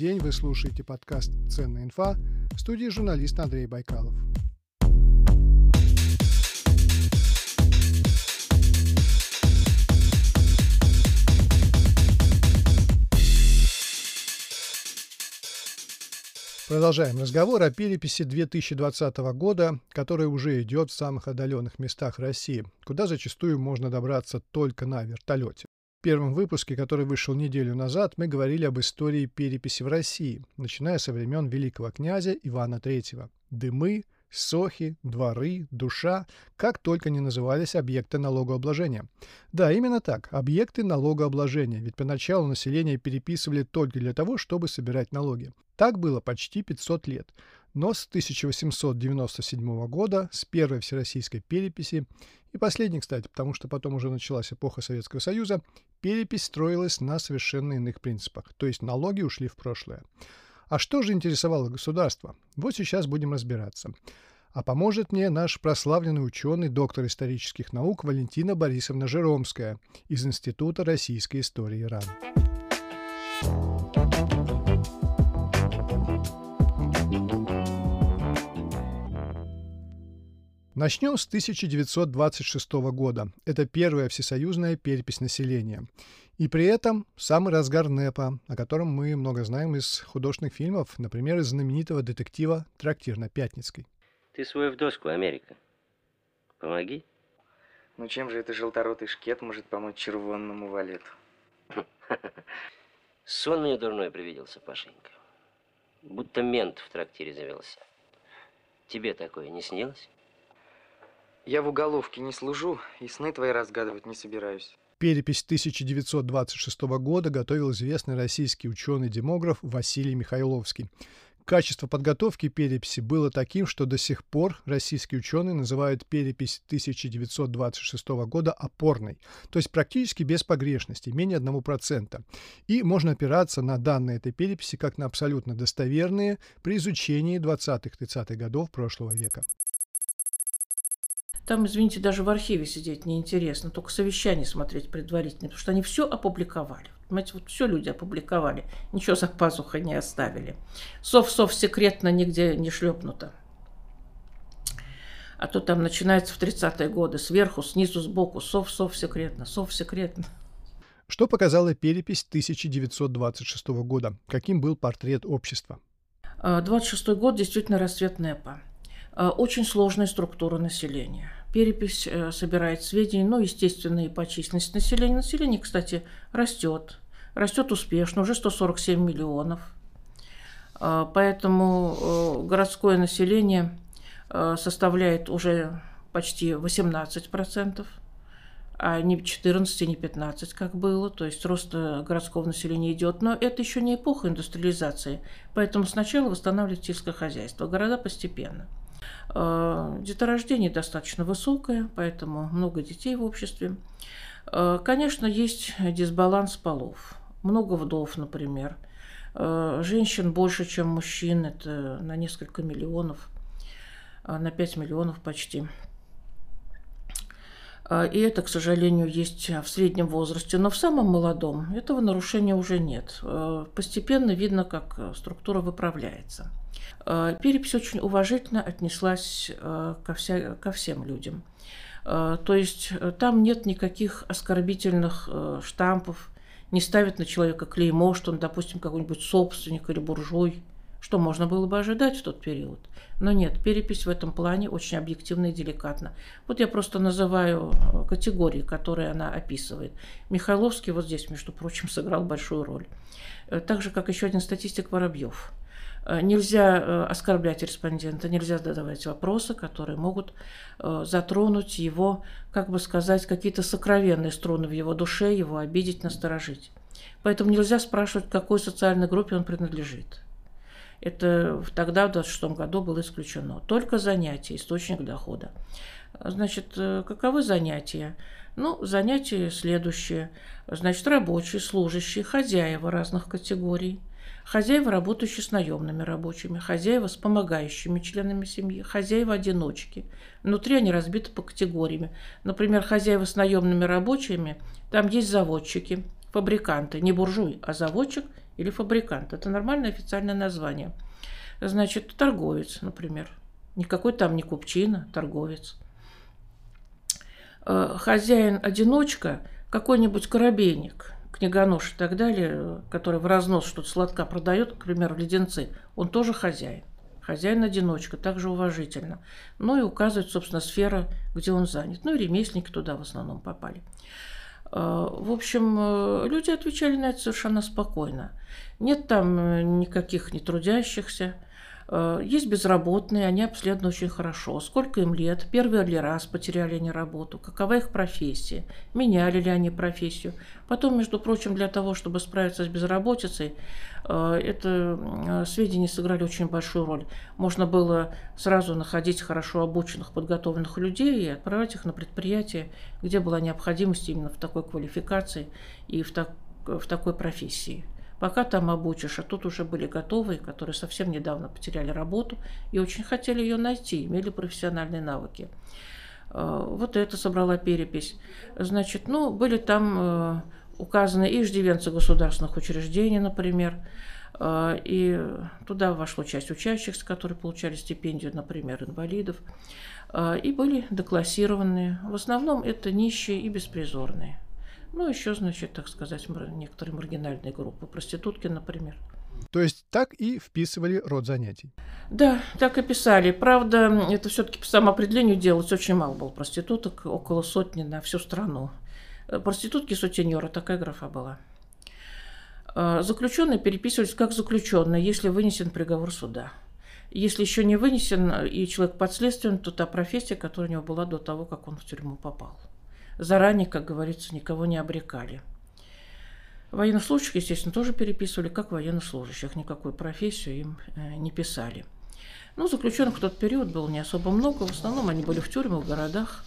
День, вы слушаете подкаст «Ценная инфа» в студии журналист Андрей Байкалов. Продолжаем разговор о переписи 2020 года, которая уже идет в самых отдаленных местах России, куда зачастую можно добраться только на вертолете. В первом выпуске, который вышел неделю назад, мы говорили об истории переписи в России, начиная со времен великого князя Ивана III. Дымы, сохи, дворы, душа, как только не назывались объекты налогообложения. Да, именно так, объекты налогообложения, ведь поначалу население переписывали только для того, чтобы собирать налоги. Так было почти 500 лет. Но с 1897 года, с первой всероссийской переписи, и последней, кстати, потому что потом уже началась эпоха Советского Союза, перепись строилась на совершенно иных принципах, то есть налоги ушли в прошлое. А что же интересовало государство? Вот сейчас будем разбираться. А поможет мне наш прославленный ученый, доктор исторических наук Валентина Борисовна Жеромская из Института российской истории РАН. Начнем с 1926 года. Это первая всесоюзная перепись населения. И при этом самый разгар НЭПа, о котором мы много знаем из художественных фильмов, например, из знаменитого детектива «Трактир на Пятницкой». Ты свой в доску, Америка. Помоги. Ну чем же это желторотый шкет может помочь червонному валету? Сон мне дурной привиделся, Пашенька. Будто мент в трактире завелся. Тебе такое не снилось? Я в уголовке не служу и сны твои разгадывать не собираюсь. Перепись 1926 года готовил известный российский ученый-демограф Василий Михайловский. Качество подготовки переписи было таким, что до сих пор российские ученые называют перепись 1926 года опорной, то есть практически без погрешности, менее 1%. И можно опираться на данные этой переписи как на абсолютно достоверные при изучении 20-30-х годов прошлого века. Там, извините, даже в архиве сидеть неинтересно, только совещание смотреть предварительно, потому что они все опубликовали. Понимаете, вот все люди опубликовали, ничего за пазухой не оставили. Сов-сов секретно нигде не шлепнуто. А то там начинается в 30-е годы, сверху, снизу, сбоку, сов-сов секретно, сов секретно. Что показала перепись 1926 года? Каким был портрет общества? 26 год действительно расцвет НЭПа. Очень сложная структура населения перепись э, собирает сведения, ну, естественно, и по численности населения. Население, кстати, растет. Растет успешно, уже 147 миллионов. А, поэтому э, городское население э, составляет уже почти 18%, а не 14, не 15, как было. То есть рост городского населения идет. Но это еще не эпоха индустриализации. Поэтому сначала восстанавливать сельское хозяйство. Города постепенно – Э, деторождение достаточно высокое, поэтому много детей в обществе. Э, конечно, есть дисбаланс полов. Много вдов, например. Э, женщин больше, чем мужчин. Это на несколько миллионов, на 5 миллионов почти. И это, к сожалению, есть в среднем возрасте. Но в самом молодом этого нарушения уже нет. Постепенно видно, как структура выправляется. Э, перепись очень уважительно отнеслась э, ко, вся, ко всем людям. Э, то есть там нет никаких оскорбительных штампов, не ставят на человека клеймо, что он, допустим, какой-нибудь собственник или буржуй, что можно было бы ожидать в тот период. Но нет, перепись в этом плане очень объективна и деликатна. Вот я просто называю категории, которые она описывает. Михайловский вот здесь, между прочим, сыграл большую роль. Так же, как еще один статистик Воробьев – Э, нельзя э, оскорблять респондента, нельзя задавать вопросы, которые могут э, затронуть его, как бы сказать, какие-то сокровенные струны в его душе, его обидеть, насторожить. Поэтому нельзя спрашивать, к какой социальной группе он принадлежит. Это тогда, в 26 году, было исключено. Только занятия, источник дохода. Значит, каковы занятия? Ну, занятия следующие. Значит, рабочие, служащие, хозяева разных категорий – Хозяева, работающие с наемными рабочими, хозяева с помогающими членами семьи, хозяева-одиночки. Внутри они разбиты по категориям. Например, хозяева с наемными рабочими, там есть заводчики, фабриканты, не буржуй, а заводчик или фабрикант. Это нормальное официальное название. Значит, торговец, например. Никакой там не купчина, торговец. Э, Хозяин-одиночка, какой-нибудь коробейник, книгонож и так далее, который в разнос что-то сладко продает, к примеру, леденцы, он тоже хозяин. Хозяин-одиночка, также уважительно. Ну и указывает, собственно, сфера, где он занят. Ну и ремесленники туда в основном попали. Э, в общем, э, люди отвечали на это совершенно спокойно. Нет там никаких нетрудящихся, Э, есть безработные, они обследованы очень хорошо. Сколько им лет? Первый ли раз потеряли они работу? Какова их профессия? Меняли ли они профессию? Потом, между прочим, для того, чтобы справиться с безработицей, э, это э, сведения сыграли очень большую роль. Можно было сразу находить хорошо обученных, подготовленных людей и отправлять их на предприятия, где была необходимость именно в такой квалификации и в, так, в такой профессии пока там обучишь, а тут уже были готовые, которые совсем недавно потеряли работу и очень хотели ее найти, имели профессиональные навыки. Э, вот это собрала перепись. Значит, ну, были там э, указаны и иждивенцы государственных учреждений, например, э, и туда вошло часть учащихся, которые получали стипендию, например, инвалидов, и были деклассированные. В основном это нищие и беспризорные. Ну, еще, значит, так сказать, некоторые маргинальные группы, проститутки, например. То есть так и вписывали род занятий? Да, так и писали. Правда, это все-таки по самоопределению делать очень мало было проституток, около сотни на всю страну. Э, проститутки сутенеры, такая графа была. Э, заключенные переписывались как заключенные, если вынесен приговор суда. Если еще не вынесен и человек под следствием, то та профессия, которая у него была до того, как он в тюрьму попал заранее, как говорится, никого не обрекали. Военнослужащих, естественно, тоже переписывали, как военнослужащих. Никакую профессию им э, не писали. Ну, заключенных в тот период было не особо много. В основном они были в тюрьмах, в городах.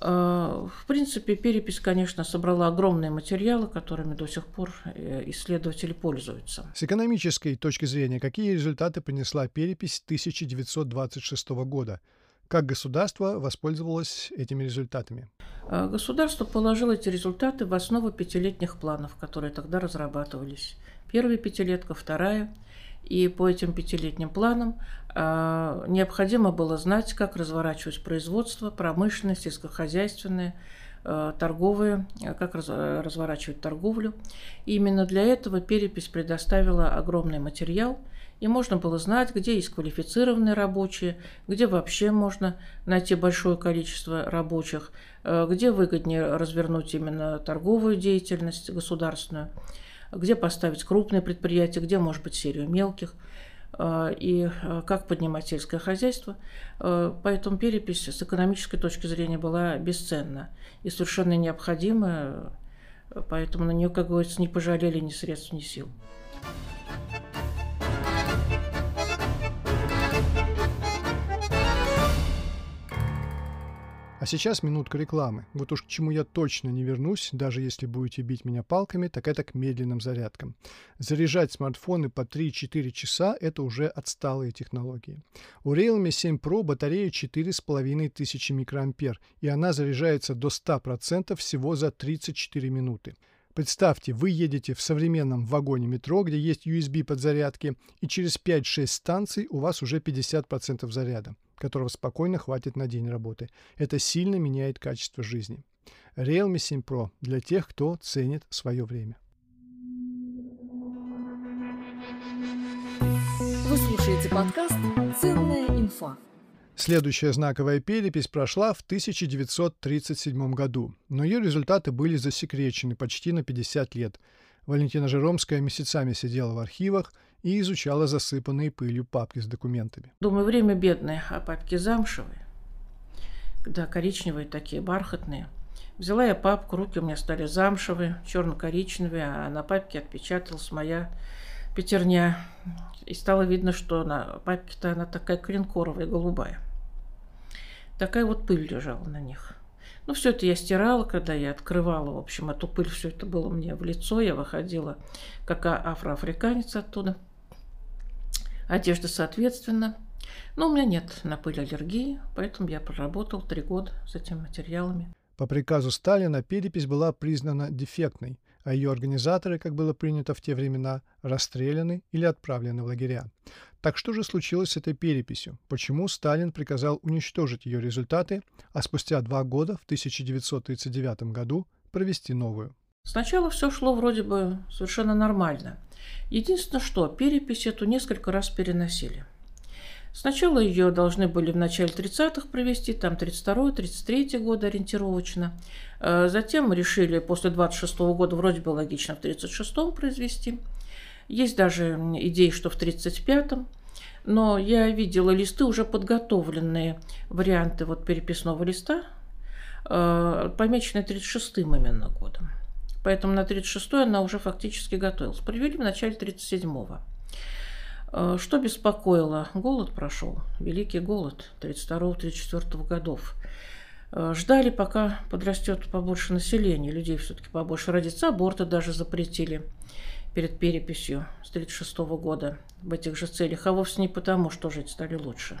Э, в принципе, перепись, конечно, собрала огромные материалы, которыми до сих пор э, исследователи пользуются. С экономической точки зрения, какие результаты принесла перепись 1926 года – как государство воспользовалось этими результатами? А, государство положило эти результаты в основу пятилетних планов, которые тогда разрабатывались. Первая пятилетка, вторая. И по этим пятилетним планам э, необходимо было знать, как разворачивать производство, промышленность, сельскохозяйственное, торговые, как раз, разворачивать торговлю. И именно для этого перепись предоставила огромный материал – и можно было знать, где есть квалифицированные рабочие, где вообще можно найти большое количество рабочих, э, где выгоднее развернуть именно торговую деятельность государственную, где поставить крупные предприятия, где, может быть, серию мелких, э, и э, как поднимать сельское хозяйство. Поэтому перепись с экономической точки зрения была бесценна и совершенно необходима, поэтому на нее, как говорится, не пожалели ни средств, ни сил. А сейчас минутка рекламы. Вот уж к чему я точно не вернусь, даже если будете бить меня палками, так это к медленным зарядкам. Заряжать смартфоны по 3-4 часа – это уже отсталые технологии. У Realme 7 Pro батарея 4500 микроампер, и она заряжается до 100% всего за 34 минуты. Представьте, вы едете в современном вагоне метро, где есть USB подзарядки, и через 5-6 станций у вас уже 50% заряда которого спокойно хватит на день работы. Это сильно меняет качество жизни. Realme 7 Pro для тех, кто ценит свое время. Вы слушаете подкаст «Ценная инфа». Следующая знаковая перепись прошла в 1937 году, но ее результаты были засекречены почти на 50 лет. Валентина Жеромская месяцами сидела в архивах и изучала засыпанные пылью папки с документами. Думаю, время бедное, а папки замшевые. Да, коричневые такие, бархатные. Взяла я папку, руки у меня стали замшевые, черно-коричневые, а на папке отпечаталась моя пятерня. И стало видно, что на папке-то она такая клинкоровая, голубая. Такая вот пыль лежала на них. Ну, все это я стирала, когда я открывала, в общем, эту пыль, все это было мне в лицо, я выходила как афроафриканец оттуда – Одежда соответственно. Но у меня нет на пыль аллергии, поэтому я проработал три года с этими материалами. По приказу Сталина перепись была признана дефектной. а ее организаторы, как было принято в те времена, расстреляны или отправлены в лагеря. Так что же случилось с этой переписью? Почему Сталин приказал уничтожить ее результаты, а спустя два года, в 1939 году, провести новую? Сначала все шло вроде бы совершенно нормально. Единственное, что перепись эту несколько раз переносили. Сначала ее должны были в начале 30-х провести, там 32-33 годы ориентировочно. Э, затем решили после 26-го года, вроде бы логично, в 36-м произвести. Есть даже идеи, что в 35-м. Но я видела листы, уже подготовленные варианты вот переписного листа, э, помеченные 36-м именно годом. Поэтому на 36-й она уже фактически готовилась. Провели в начале 37-го. Э, что беспокоило? Голод прошел, великий голод 32-34 годов. Э, ждали, пока подрастет побольше населения, людей все-таки побольше родится, аборты даже запретили перед переписью с 1936 года в этих же целях, а вовсе не потому, что жить стали лучше.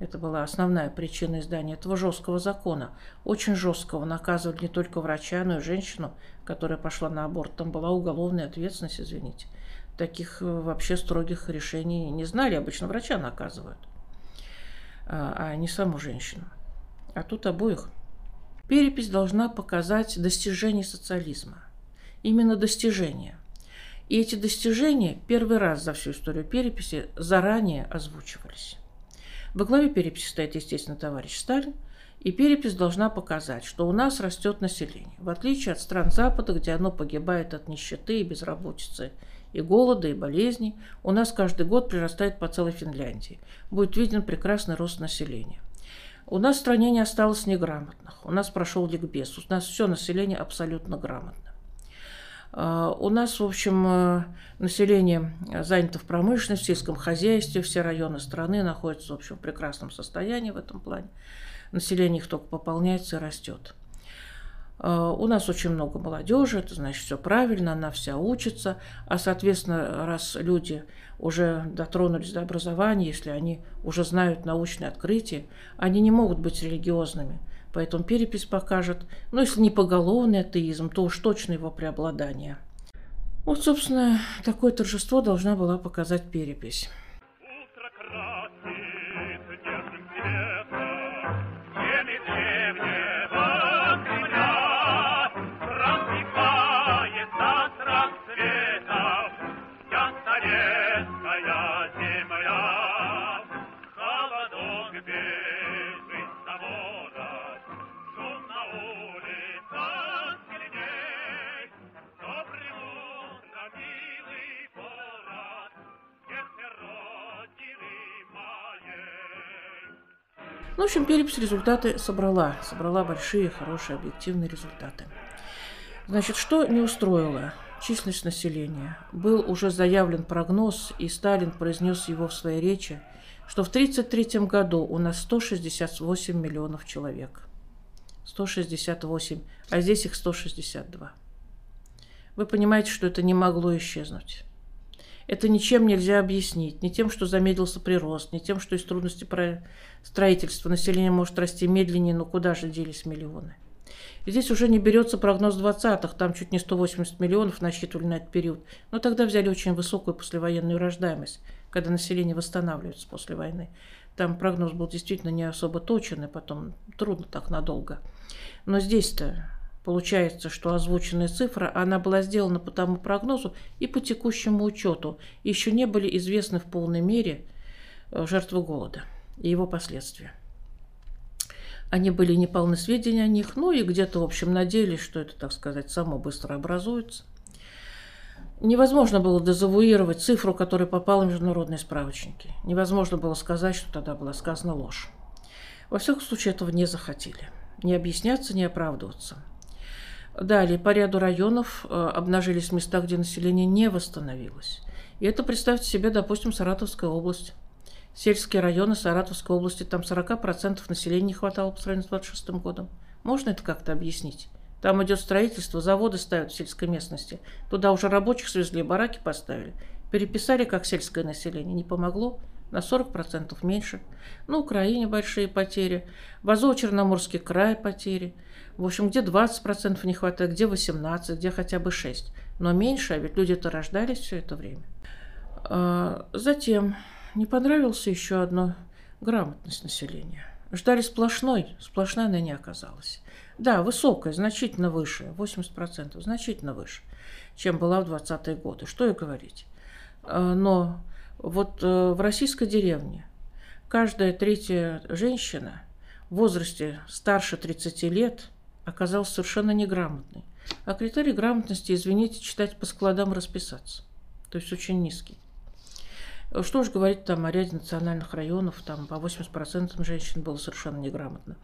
Это была основная причина издания этого жесткого закона. Очень жесткого. Наказывали не только врача, но и женщину, которая пошла на аборт. Там была уголовная ответственность, извините таких э, вообще строгих решений не знали. Обычно врача наказывают, а, а не саму женщину. А тут обоих. Перепись должна показать достижения социализма. Именно достижения. И эти достижения первый раз за всю историю переписи заранее озвучивались. Во главе переписи стоит, естественно, товарищ Сталин, и перепись должна показать, что у нас растет население, в отличие от стран Запада, где оно погибает от нищеты и безработицы – и голода, и болезней, у нас каждый год прирастает по целой Финляндии. Будет виден прекрасный рост населения. У нас в стране не осталось неграмотных. У нас прошел ликбез. У нас все население абсолютно грамотно. А, у нас, в общем, э, население занято в промышленности, в сельском хозяйстве, все районы страны находятся, в общем, в прекрасном состоянии в этом плане. Население их только пополняется и растет. Э, у нас очень много молодежи, это значит все правильно, она вся учится, а соответственно, раз люди уже дотронулись до образования, если они уже знают научные открытия, они не могут быть религиозными. Поэтому перепись покажет, ну если не поголовный атеизм, то уж точно его преобладание. Вот, собственно, такое торжество должна была показать перепись. В общем, перепись результаты собрала. Собрала большие, хорошие, объективные результаты. Значит, что не устроило? Численность населения. Был уже заявлен прогноз, и Сталин произнес его в своей речи, что в 1933 году у нас 168 миллионов человек. 168, а здесь их 162. Вы понимаете, что это не могло исчезнуть. Это ничем нельзя объяснить. Не тем, что замедлился прирост, не тем, что из трудностей строительства население может расти медленнее, но куда же делись миллионы. И здесь уже не берется прогноз 20-х, там чуть не 180 миллионов насчитывали на этот период. Но тогда взяли очень высокую послевоенную рождаемость, когда население восстанавливается после войны. Там прогноз был действительно не особо точен, и потом трудно так надолго. Но здесь-то Получается, что озвученная цифра, она была сделана по тому прогнозу и по текущему учету. Еще не были известны в полной мере э, жертвы голода и его последствия. Они были не полны сведения о них, ну и где-то, в общем, надеялись, что это, так сказать, само быстро образуется. Невозможно было дезавуировать цифру, которая попала в международные справочники. Невозможно было сказать, что тогда была сказана ложь. Во всяком случае, этого не захотели. Не объясняться, не оправдываться – Далее, по ряду районов э, обнажились места, где население не восстановилось. И это, представьте себе, допустим, Саратовская область. Сельские районы Саратовской области, там 40% населения не хватало по сравнению с 26 годом. Можно это как-то объяснить? Там идет строительство, заводы ставят в сельской местности. Туда уже рабочих свезли, бараки поставили. Переписали как сельское население. Не помогло? На 40% меньше. На Украине большие потери. В Азово-Черноморский край потери. В общем, где 20% не хватает, где 18%, где хотя бы 6%. Но меньше, а ведь люди-то рождались все это время. А, затем не понравился еще одно грамотность населения. Ждали сплошной, сплошная она не оказалась. Да, высокая, значительно выше, 80%, значительно выше, чем была в 20-е годы. Что и говорить. А, но вот э, в российской деревне каждая третья женщина в возрасте старше 30 лет оказалась совершенно неграмотной. А критерий грамотности, извините, читать по складам расписаться. То есть очень низкий. Что уж говорить там о ряде национальных районов, там по 80% женщин было совершенно неграмотно.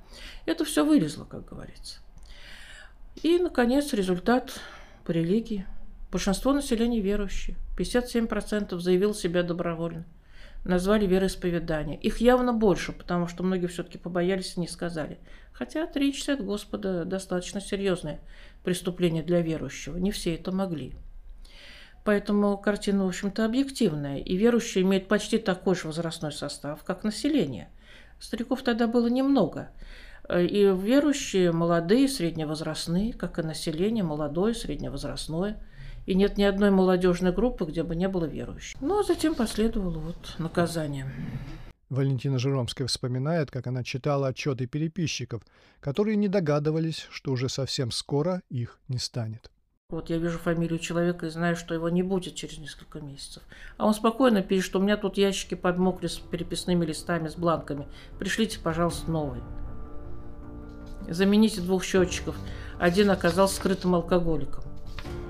Это все вылезло, как говорится. И, наконец, результат по религии. Большинство населения верующие. 57% заявил себя добровольно. Назвали вероисповедание. Их явно больше, потому что многие все-таки побоялись и не сказали. Хотя отречься от Господа достаточно серьезное преступление для верующего. Не все это могли. Поэтому картина, в общем-то, объективная. И верующие имеют почти такой же возрастной состав, как население. Стариков тогда было немного. И верующие молодые, средневозрастные, как и население, молодое, средневозрастное. И нет ни одной молодежной группы, где бы не было верующих. Ну, а затем последовало вот наказание. Валентина Жиромская вспоминает, как она читала отчеты переписчиков, которые не догадывались, что уже совсем скоро их не станет. Вот я вижу фамилию человека и знаю, что его не будет через несколько месяцев. А он спокойно пишет, что у меня тут ящики подмокли с переписными листами, с бланками. Пришлите, пожалуйста, новый. Замените двух счетчиков. Один оказался скрытым алкоголиком.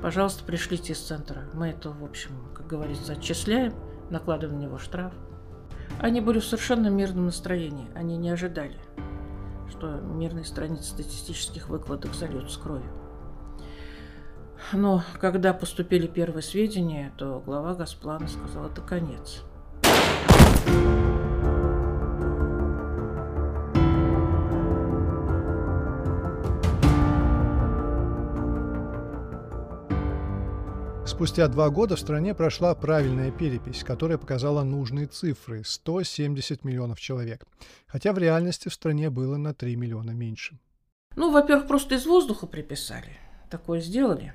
Пожалуйста, пришлите из центра. Мы это, в общем, как говорится, отчисляем, накладываем на него штраф. Они были в совершенно мирном настроении. Они не ожидали, что мирные страницы статистических выкладок зальются кровью. Но когда поступили первые сведения, то глава Госплана сказал, это конец. Спустя два года в стране прошла правильная перепись, которая показала нужные цифры – 170 миллионов человек. Хотя в реальности в стране было на 3 миллиона меньше. Ну, во-первых, просто из воздуха приписали. Такое сделали.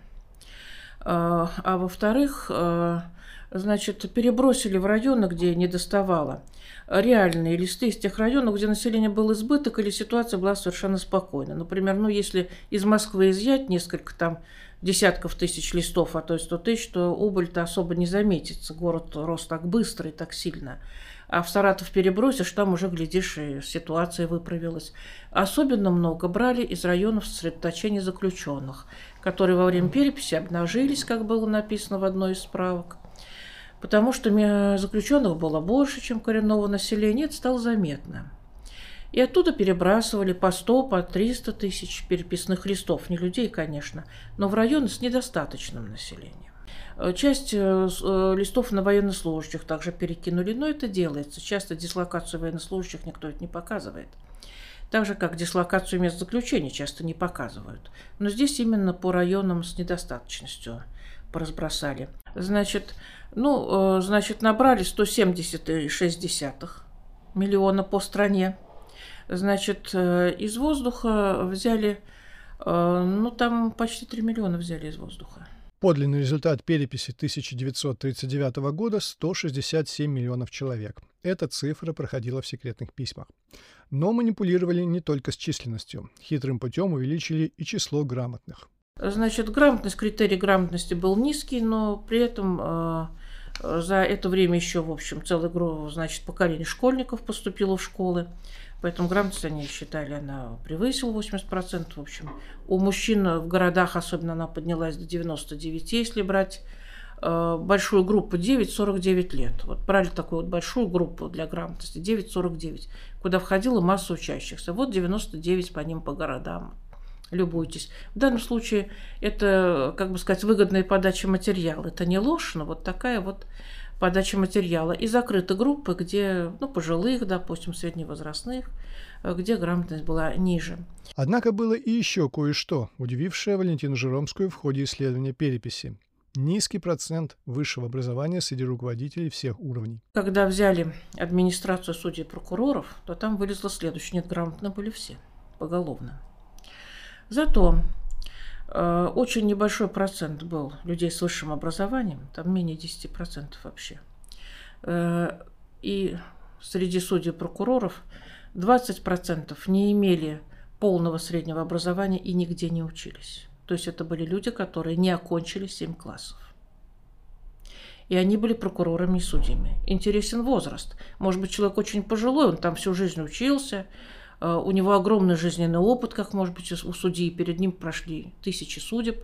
А, а во-вторых, а, значит, перебросили в районы, где не доставало, реальные листы из тех районов, где население было избыток или ситуация была совершенно спокойна. Например, ну, если из Москвы изъять несколько там десятков тысяч листов, а то есть 100 тысяч, то убыль-то особо не заметится. Город рос так быстро и так сильно. А в Саратов перебросишь, там уже, глядишь, и ситуация выправилась. Особенно много брали из районов сосредоточения заключенных, которые во время переписи обнажились, как было написано в одной из справок. Потому что заключенных было больше, чем коренного населения, это стало заметно. И оттуда перебрасывали по 100, по 300 тысяч переписных листов. Не людей, конечно, но в районы с недостаточным населением. Э, часть э, э, листов на военнослужащих также перекинули, но это делается. Часто дислокацию военнослужащих никто это не показывает. Так же, как дислокацию мест заключения часто не показывают. Но здесь именно по районам с недостаточностью поразбросали. Значит, ну, значит, набрали 170,6 миллиона по стране. Значит, из воздуха взяли, ну, там почти 3 миллиона взяли из воздуха. Подлинный результат переписи 1939 года – 167 миллионов человек. Эта цифра проходила в секретных письмах. Но манипулировали не только с численностью. Хитрым путем увеличили и число грамотных. Значит, грамотность, критерий грамотности был низкий, но при этом э, за это время еще, в общем, группа, значит, поколение школьников поступило в школы. Поэтому грамотность они считали, она превысила 80%. В общем, у мужчин в городах особенно она поднялась до 99, если брать э, большую группу 9-49 лет. Вот брали такую вот большую группу для грамотности 9-49, куда входила масса учащихся. Вот 99 по ним по городам. Любуйтесь. В данном случае это, как бы сказать, выгодная подача материала. Это не ложь, но вот такая вот подачи материала, и закрыты группы, где, ну, пожилых, допустим, средневозрастных, э, где грамотность была ниже. Однако было и еще кое-что, удивившее Валентину Жиромскую в ходе исследования переписи. Низкий процент высшего образования среди руководителей всех уровней. Когда взяли администрацию судей и прокуроров, то там вылезло следующее. Нет, грамотно были все, поголовно. Зато очень небольшой процент был людей с высшим образованием, там менее 10% вообще. Э, и среди судей прокуроров 20% не имели полного среднего образования и нигде не учились. То есть это были люди, которые не окончили 7 классов. И они были прокурорами и судьями. Интересен возраст. Может быть, человек очень пожилой, он там всю жизнь учился, э, у него огромный жизненный опыт, как может быть у судьи, перед ним прошли тысячи судеб.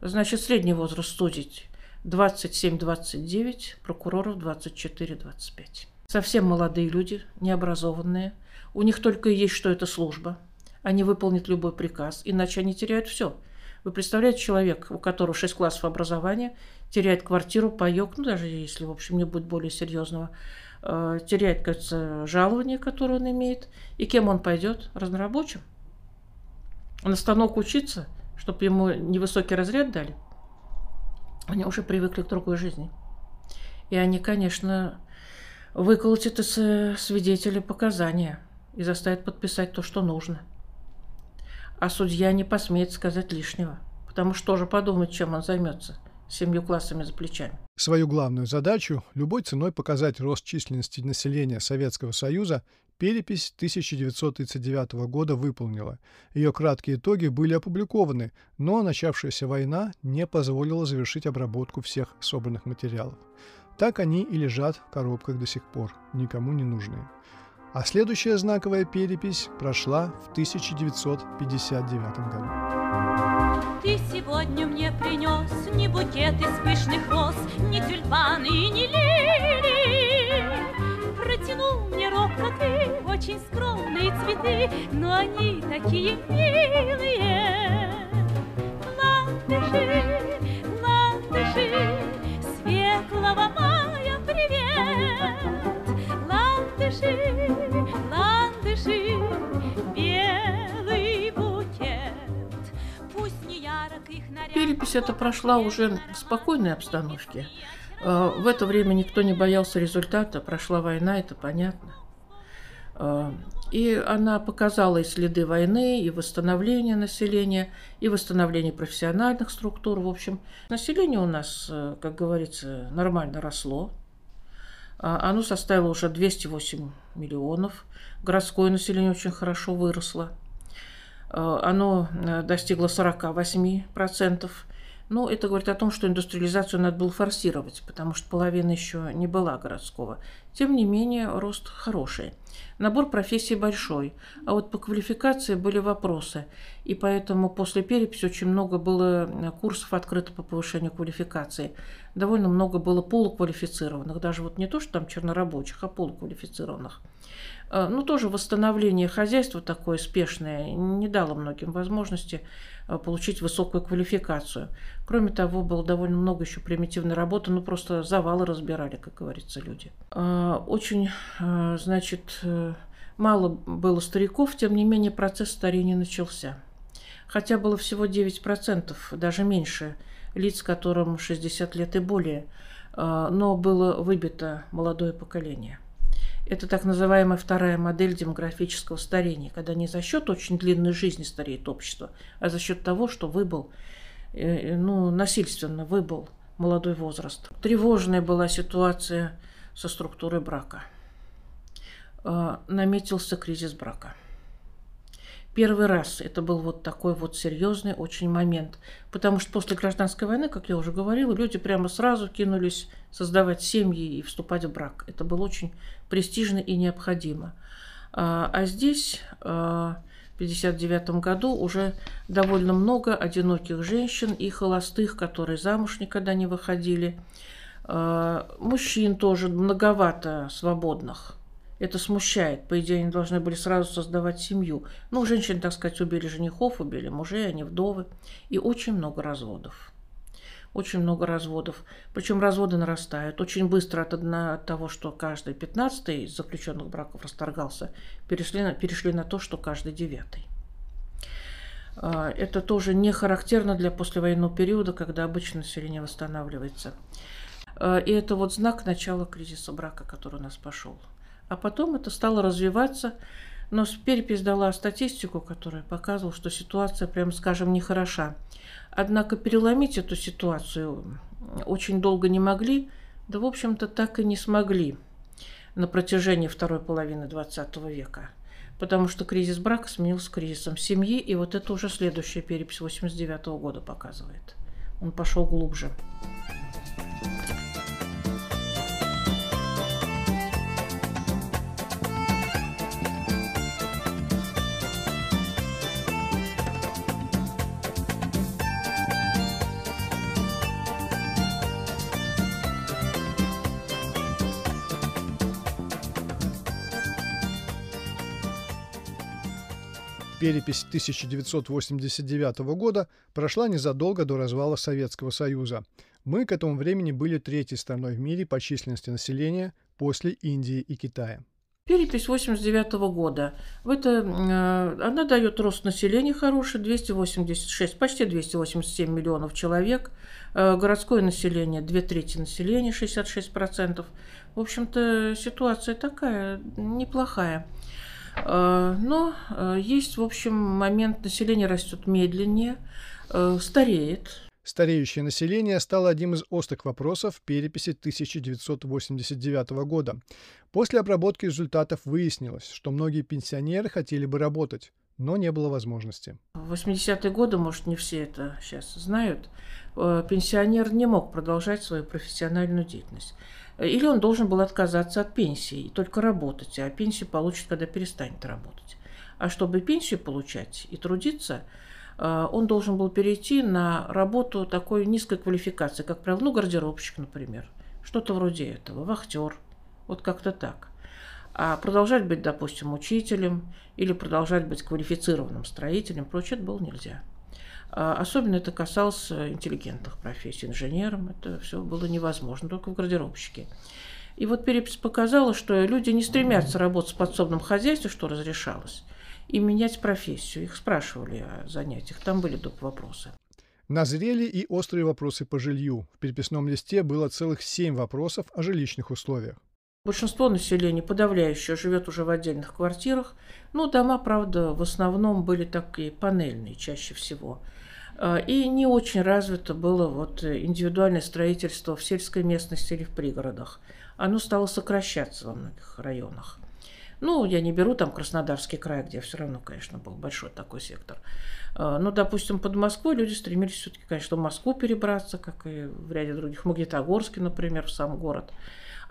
Значит, средний возраст судить 27-29, прокуроров 24-25. Совсем молодые люди, необразованные. У них только и есть, что это служба. Они выполнят любой приказ, иначе они теряют все – вы представляете, человек, у которого 6 классов образования, теряет квартиру, паек, ну, даже если, в общем, не будет более серьезного, э, теряет, кажется, жалование, которое он имеет. И кем он пойдет? Разнорабочим? На станок учиться, чтобы ему невысокий разряд дали? Они уже привыкли к другой жизни. И они, конечно, выколотят из э, свидетеля показания и заставят подписать то, что нужно – а судья не посмеет сказать лишнего, потому что тоже подумает, чем он займется семью классами за плечами. Свою главную задачу – любой ценой показать рост численности населения Советского Союза перепись 1939 года выполнила. Ее краткие итоги были опубликованы, но начавшаяся война не позволила завершить обработку всех собранных материалов. Так они и лежат в коробках до сих пор, никому не нужные а следующая знаковая перепись прошла в 1959 году. Ты сегодня мне принес не букет из пышных роз, не тюльпаны и не лилии. Протянул мне робко ты очень скромные цветы, но они такие милые. Ландыши, ландыши, светлого мая привет ландыши, Перепись эта прошла уже в спокойной обстановке. Э, в это время никто не боялся результата, прошла война, это понятно. Э, и она показала и следы войны, и восстановление населения, и восстановление профессиональных структур. В общем, население у нас, э, как говорится, нормально росло. Оно составило уже 208 миллионов. Городское население очень хорошо выросло. А, оно э, достигло 48%. Ну, это говорит о том, что индустриализацию надо было форсировать, потому что половина еще не была городского. Тем не менее, рост хороший. Набор профессий большой, а вот по квалификации были вопросы. И поэтому после переписи очень много было э, курсов открыто по повышению квалификации. Довольно много было полуквалифицированных, даже вот не то, что там чернорабочих, а полуквалифицированных. Э, ну, тоже восстановление хозяйства такое спешное не дало многим возможности э, получить высокую квалификацию. Кроме того, было довольно много еще примитивной работы, ну, просто завалы разбирали, как говорится, люди. Э, очень, значит, мало было стариков, тем не менее процесс старения начался. Хотя было всего 9%, даже меньше, лиц, которым 60 лет и более, но было выбито молодое поколение – это так называемая вторая модель демографического старения, когда не за счет очень длинной жизни стареет общество, а за счет того, что выбыл, э, ну, насильственно выбыл молодой возраст. Тревожная была ситуация со структурой брака. Э, наметился кризис брака. Первый раз это был вот такой вот серьезный очень момент. Потому что после гражданской войны, как я уже говорила, люди прямо сразу кинулись создавать семьи и вступать в брак. Это было очень престижно и необходимо. А, а здесь а, в 1959 году уже довольно много одиноких женщин и холостых, которые замуж никогда не выходили. А, мужчин тоже многовато свободных – это смущает. По идее, они должны были сразу создавать семью. Ну, женщины, так сказать, убили женихов, убили мужей, они вдовы. И очень много разводов. Очень много разводов. Причем разводы нарастают. Очень быстро от, одна, от того, что каждый пятнадцатый из заключенных браков расторгался, перешли на, перешли на то, что каждый девятый. А, это тоже не характерно для послевоенного периода, когда обычно население восстанавливается. А, и это вот знак начала кризиса брака, который у нас пошел. А потом это стало развиваться Но перепись дала статистику, которая показывала, что ситуация, прямо скажем, нехороша. Однако переломить эту ситуацию очень долго не могли, да, в общем-то, так и не смогли на протяжении второй половины XX века. Потому что кризис брака сменился кризисом семьи, и вот это уже следующая перепись 89 года показывает. Он пошел глубже. Перепись 1989 года прошла незадолго до развала Советского Союза. Мы к этому времени были третьей страной в мире по численности населения после Индии и Китая. Перепись 89 года. Это, э, она дает рост населения хороший, 286, почти 287 миллионов человек. Э, городское население, две трети населения, 66%. В общем-то, ситуация такая неплохая. Э, но э, есть, в общем, момент, население растет медленнее, э, стареет. Стареющее население стало одним из острых вопросов переписи 1989 года. После обработки результатов выяснилось, что многие пенсионеры хотели бы работать, но не было возможности. В 80-е годы, может, не все это сейчас знают, пенсионер не мог продолжать свою профессиональную деятельность. Или он должен был отказаться от пенсии и только работать, а пенсию получит, когда перестанет работать. А чтобы пенсию получать и трудиться, э, он должен был перейти на работу такой низкой квалификации, как правило, ну, гардеробщик, например. Что-то вроде этого, вахтер. Вот как-то так. А продолжать быть, допустим, учителем или продолжать быть квалифицированным строителем, прочее, это было нельзя. А особенно это касалось интеллигентных профессий. Инженерам это все было невозможно, только в гардеробщике. И вот перепись показала, что люди не стремятся работать в подсобном хозяйстве, что разрешалось, и менять профессию. Их спрашивали о занятиях, там были доп. вопросы. Назрели и острые вопросы по жилью. В переписном листе было целых семь вопросов о жилищных условиях. Большинство населения, подавляющее, живет уже в отдельных квартирах. Ну, дома, правда, в основном были такие панельные чаще всего – а, и не очень развито было вот индивидуальное строительство в сельской местности или в пригородах. Оно стало сокращаться во многих районах. Ну, я не беру там Краснодарский край, где все равно, конечно, был большой такой сектор. А, но, допустим, под Москвой люди стремились все-таки, конечно, в Москву перебраться, как и в ряде других, в Магнитогорске, например, в сам город,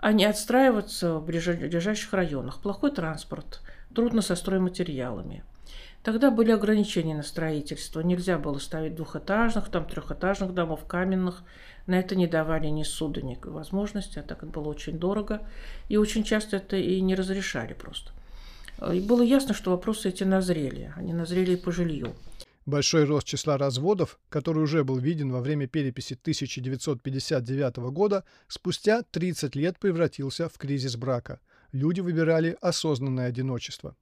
а не отстраиваться в ближайших районах. Плохой транспорт, трудно со стройматериалами – Тогда были ограничения на строительство. Нельзя было ставить двухэтажных, там трехэтажных домов, каменных. На это не давали ни суда, ни возможности, а так это было очень дорого. И очень часто это и не разрешали просто. И было ясно, что вопросы эти назрели. Они назрели и по жилью. Большой рост числа разводов, который уже был виден во время переписи 1959 года, спустя 30 лет превратился в кризис брака. Люди выбирали осознанное одиночество.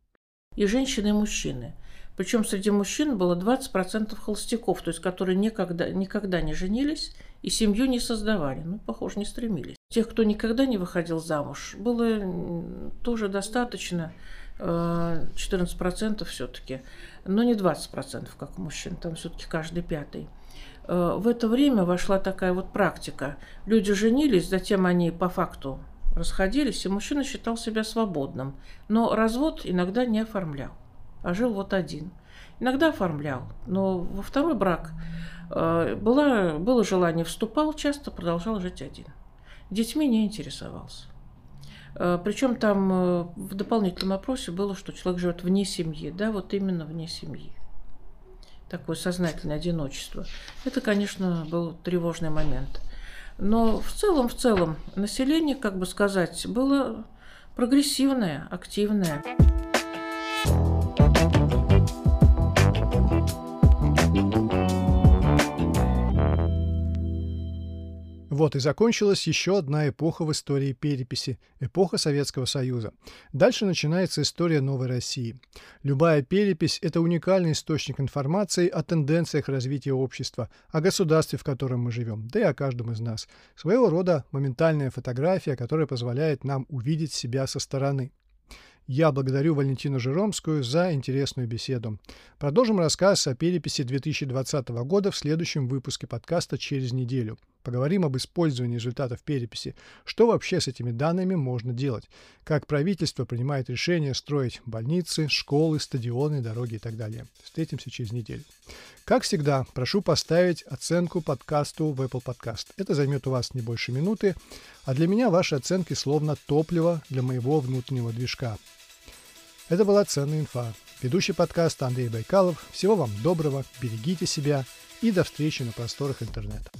И женщины, и мужчины – причем среди мужчин было 20% холостяков, то есть которые никогда, никогда не женились и семью не создавали. Ну, похоже, не стремились. Тех, кто никогда не выходил замуж, было тоже достаточно, 14% э, все-таки, но не 20%, как у мужчин, там все-таки каждый пятый. Э, в это время вошла такая вот практика. Люди женились, затем они по факту расходились, и мужчина считал себя свободным, но развод иногда не оформлял а жил вот один. Иногда оформлял, но во второй брак э, было, было желание, вступал, часто продолжал жить один. Детьми не интересовался. Э, причем там э, в дополнительном опросе было, что человек живет вне семьи, да, вот именно вне семьи. Такое сознательное одиночество. Это, конечно, был тревожный момент. Но в целом, в целом, население, как бы сказать, было прогрессивное, активное. Вот и закончилась еще одна эпоха в истории переписи – эпоха Советского Союза. Дальше начинается история новой России. Любая перепись – это уникальный источник информации о тенденциях развития общества, о государстве, в котором мы живем, да и о каждом из нас. Своего рода моментальная фотография, которая позволяет нам увидеть себя со стороны. Я благодарю Валентину Жиромскую за интересную беседу. Продолжим рассказ о переписи 2020 года в следующем выпуске подкаста через неделю. Поговорим об использовании результатов переписи. Что вообще с этими данными можно делать? Как правительство принимает решение строить больницы, школы, стадионы, дороги и так далее. Встретимся через неделю. Как всегда, прошу поставить оценку подкасту в Apple Podcast. Это займет у вас не больше минуты, а для меня ваши оценки словно топливо для моего внутреннего движка. Это была «Ценная инфа». Ведущий подкаста Андрей Байкалов. Всего вам доброго, берегите себя и до встречи на просторах интернета.